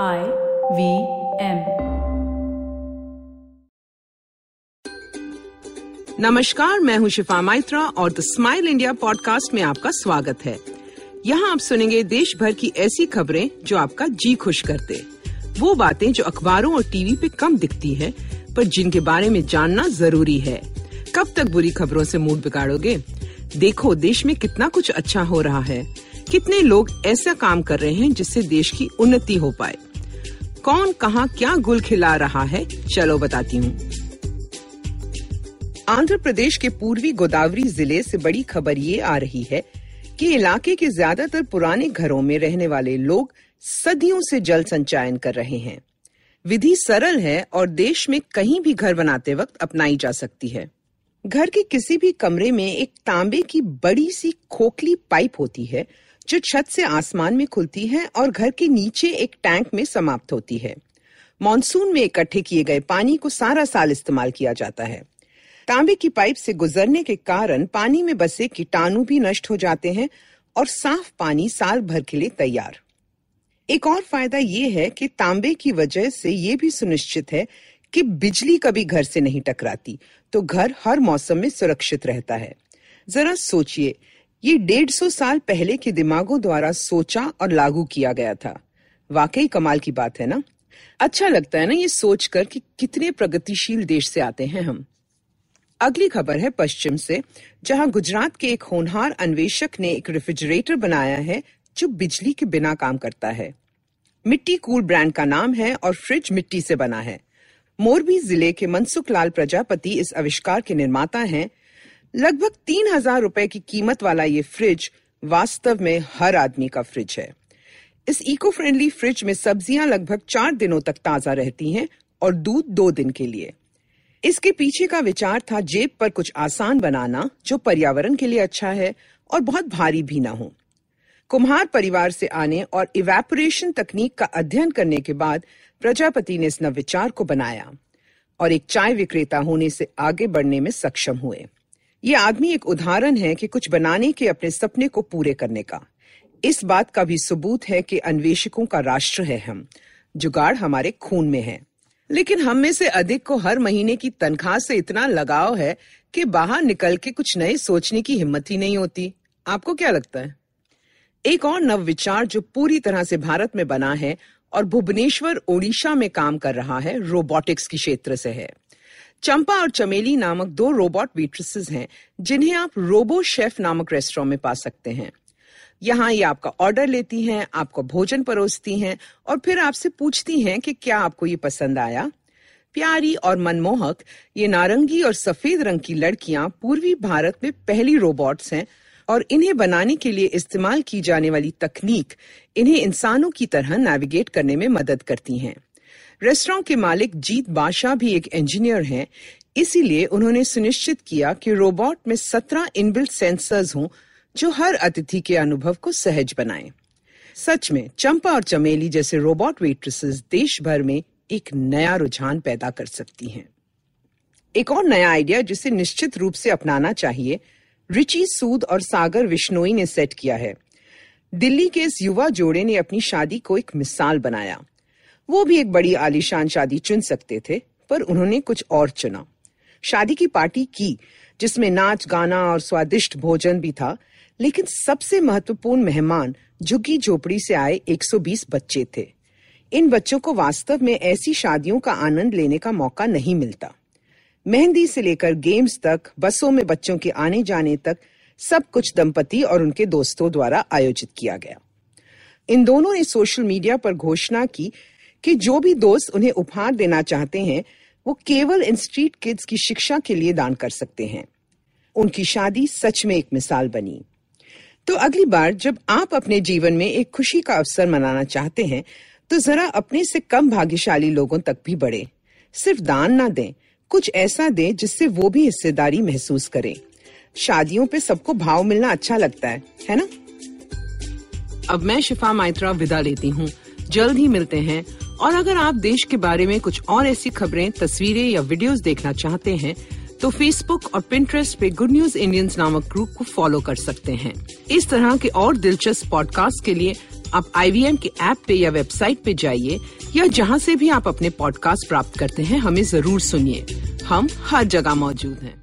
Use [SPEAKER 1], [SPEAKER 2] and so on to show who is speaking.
[SPEAKER 1] I V M
[SPEAKER 2] नमस्कार, मैं हूँ शिफा माइत्रा और द स्माइल इंडिया पॉडकास्ट में आपका स्वागत है। यहाँ आप सुनेंगे देश भर की ऐसी खबरें जो आपका जी खुश करते। वो बातें जो अखबारों और टीवी पे कम दिखती है, पर जिनके बारे में जानना ज़रूरी है। कब तक बुरी खबरों से मूड बिगाड़ोगे? देखो, देश में कितना कुछ अच्छा हो रहा है। कितने लोग ऐसा काम कर रहे हैं जिससे देश की उन्नति हो पाए? कौन कहाँ क्या गुल खिला रहा है? चलो बताती हूँ। आंध्र प्रदेश के पूर्वी गोदावरी ज़िले से बड़ी खबर ये आ रही है कि इलाके के ज़्यादातर पुराने घरों में रहने वाले लोग सदियों से जल संचयन कर रहे हैं। विधि सरल है और देश में कहीं भी घर बनाते वक्त अपनाई जा सकती है। घर के किसी भी कमरे में एक तांबे की बड़ी सी खोखली पाइप होती है जो छत से आसमान में खुलती है और घर के नीचे एक टैंक में समाप्त होती है। मानसून में इकट्ठे किए गए पानी को सारा साल इस्तेमाल किया जाता है। तांबे की पाइप से गुजरने के कारण पानी में बसे कीटाणु भी नष्ट हो जाते हैं और साफ़ पानी साल भर के लिए तैयार। एक और फ़ायदा ये है कि तांबे की वजह से ये भी सुनिश्चित है कि बिजली कभी घर से नहीं टकराती तो घर हर मौसम में सुरक्षित रहता है। जरा सोचिए ये डेढ़ सौ साल पहले के दिमागों द्वारा सोचा और लागू किया गया था। वाकई कमाल की बात है ना? अच्छा लगता है ना ये सोचकर कि कितने प्रगतिशील देश से आते हैं हम। अगली खबर है पश्चिम से, जहाँ गुजरात के एक होनहार अन्वेषक ने एक रेफ्रिजरेटर बनाया है जो बिजली के बिना काम करता है। मिट्टी कूल ब्रांड का नाम है और फ्रिज मिट्टी से बना है। मोरबी ज़िले के मनसुख लाल प्रजापति इस आविष्कार के निर्माता हैं लगभग तीन हज़ार रुपए की कीमत वाला ये फ्रिज वास्तव में हर आदमी का फ्रिज है। इस इको फ्रेंडली फ्रिज में सब्ज़ियाँ लगभग चार दिनों तक ताज़ा रहती हैं और दूध दो दिन के लिए। इसके पीछे का विचार था जेब पर कुछ आसान बनाना, जो पर्यावरण के लिए अच्छा है और बहुत भारी भी ना हो। कुम्हार परिवार से आने और इवेपोरेशन तकनीक का अध्ययन करने के बाद प्रजापति ने इस नव विचार को बनाया और एक चाय विक्रेता होने से आगे बढ़ने में सक्षम हुए। ये आदमी एक उदाहरण है कि कुछ बनाने के अपने सपने को पूरे करने का। इस बात का भी सबूत है कि अन्वेषकों का राष्ट्र है हम। जुगाड़ हमारे खून में है। लेकिन हम में से अधिक को हर महीने की तनख्वाह से इतना लगाव है कि बाहर निकल के कुछ नए सोचने की हिम्मत ही नहीं होती। आपको क्या लगता है? एक और नव विचार जो पूरी तरह से भारत में बना है और भुवनेश्वर, ओडिशा में काम कर रहा है, रोबोटिक्स के क्षेत्र से है। चंपा और चमेली नामक दो रोबोट वेट्रेसेस हैं, जिन्हें आप रोबो शेफ नामक रेस्टोरेंट में पा सकते हैं। यहाँ ये आपका ऑर्डर लेती हैं, आपको भोजन परोसती हैं और फिर आपसे पूछती हैं कि क्या आपको ये पसंद आया। प्यारी और मनमोहक, ये नारंगी और सफ़ेद रंग की लड़कियाँ पूर्वी भारत में पहली रोबोट्स हैं और इन्हें बनाने के लिए इस्तेमाल की जाने वाली तकनीक इन्हें इंसानों की तरह नेविगेट करने में मदद करती हैं। रेस्टोरेंट के मालिक जीत बादशाह भी एक इंजीनियर हैं। इसीलिए उन्होंने सुनिश्चित किया कि रोबोट में सत्रह इनबिल्ट सेंसर्स हों, जो हर अतिथि के अनुभव को सहज बनाएँ। सच में, चंपा और चमेली जैसे रोबोट वेट्रेसेस देश भर में एक नया रुझान पैदा कर सकती हैं। एक और नया आइडिया जिसे निश्चित रूप से अपनाना चाहिए, रिचि सूद और सागर विश्नोई ने सेट किया है। दिल्ली के इस युवा जोड़े ने अपनी शादी को एक मिसाल बनाया। वो भी एक बड़ी आलीशान शादी चुन सकते थे, पर उन्होंने कुछ और चुना। शादी की पार्टी की, जिसमें नाच, गाना और स्वादिष्ट भोजन भी था, लेकिन सबसे महत्वपूर्ण मेहमान झुग्गी झोपड़ी से आए 120 बच्चे थे। इन बच्चों को वास्तव में ऐसी शादियों का आनंद लेने का मौका नहीं मिलता। मेहंदी से लेकर गेम्स तक, बसों में बच्चों के आने जाने तक, सब कुछ दंपति और उनके दोस्तों द्वारा आयोजित किया गया। इन दोनों ने सोशल मीडिया पर घोषणा की कि जो भी दोस्त उन्हें उपहार देना चाहते हैं, वो केवल इन स्ट्रीट किड्स की शिक्षा के लिए दान कर सकते हैं। उनकी शादी सच में एक मिसाल बनी। तो अगली बार जब आप अपने जीवन में एक खुशी का अवसर मनाना चाहते हैं तो जरा अपने से कम भाग्यशाली लोगों तक भी बढ़े। सिर्फ़ दान ना दें, कुछ ऐसा दें जिससे वो भी हिस्सेदारी महसूस करें। शादियों पे सबको भाव मिलना अच्छा लगता है है ना? अब मैं शिफा माइत्रा विदा लेती हूँ। जल्द ही मिलते हैं। और अगर आप देश के बारे में कुछ और ऐसी खबरें, तस्वीरें या वीडियोस देखना चाहते हैं तो फेसबुक और पिंटरेस्ट पे गुड न्यूज़ इंडियंस नामक ग्रुप को फॉलो कर सकते हैं। इस तरह के और दिलचस्प पॉडकास्ट के लिए आप IVM के ऐप पे या वेबसाइट पे जाइए, या जहाँ से भी आप अपने पॉडकास्ट प्राप्त करते हैं, हमें ज़रूर सुनिए। हम हर जगह मौजूद हैं।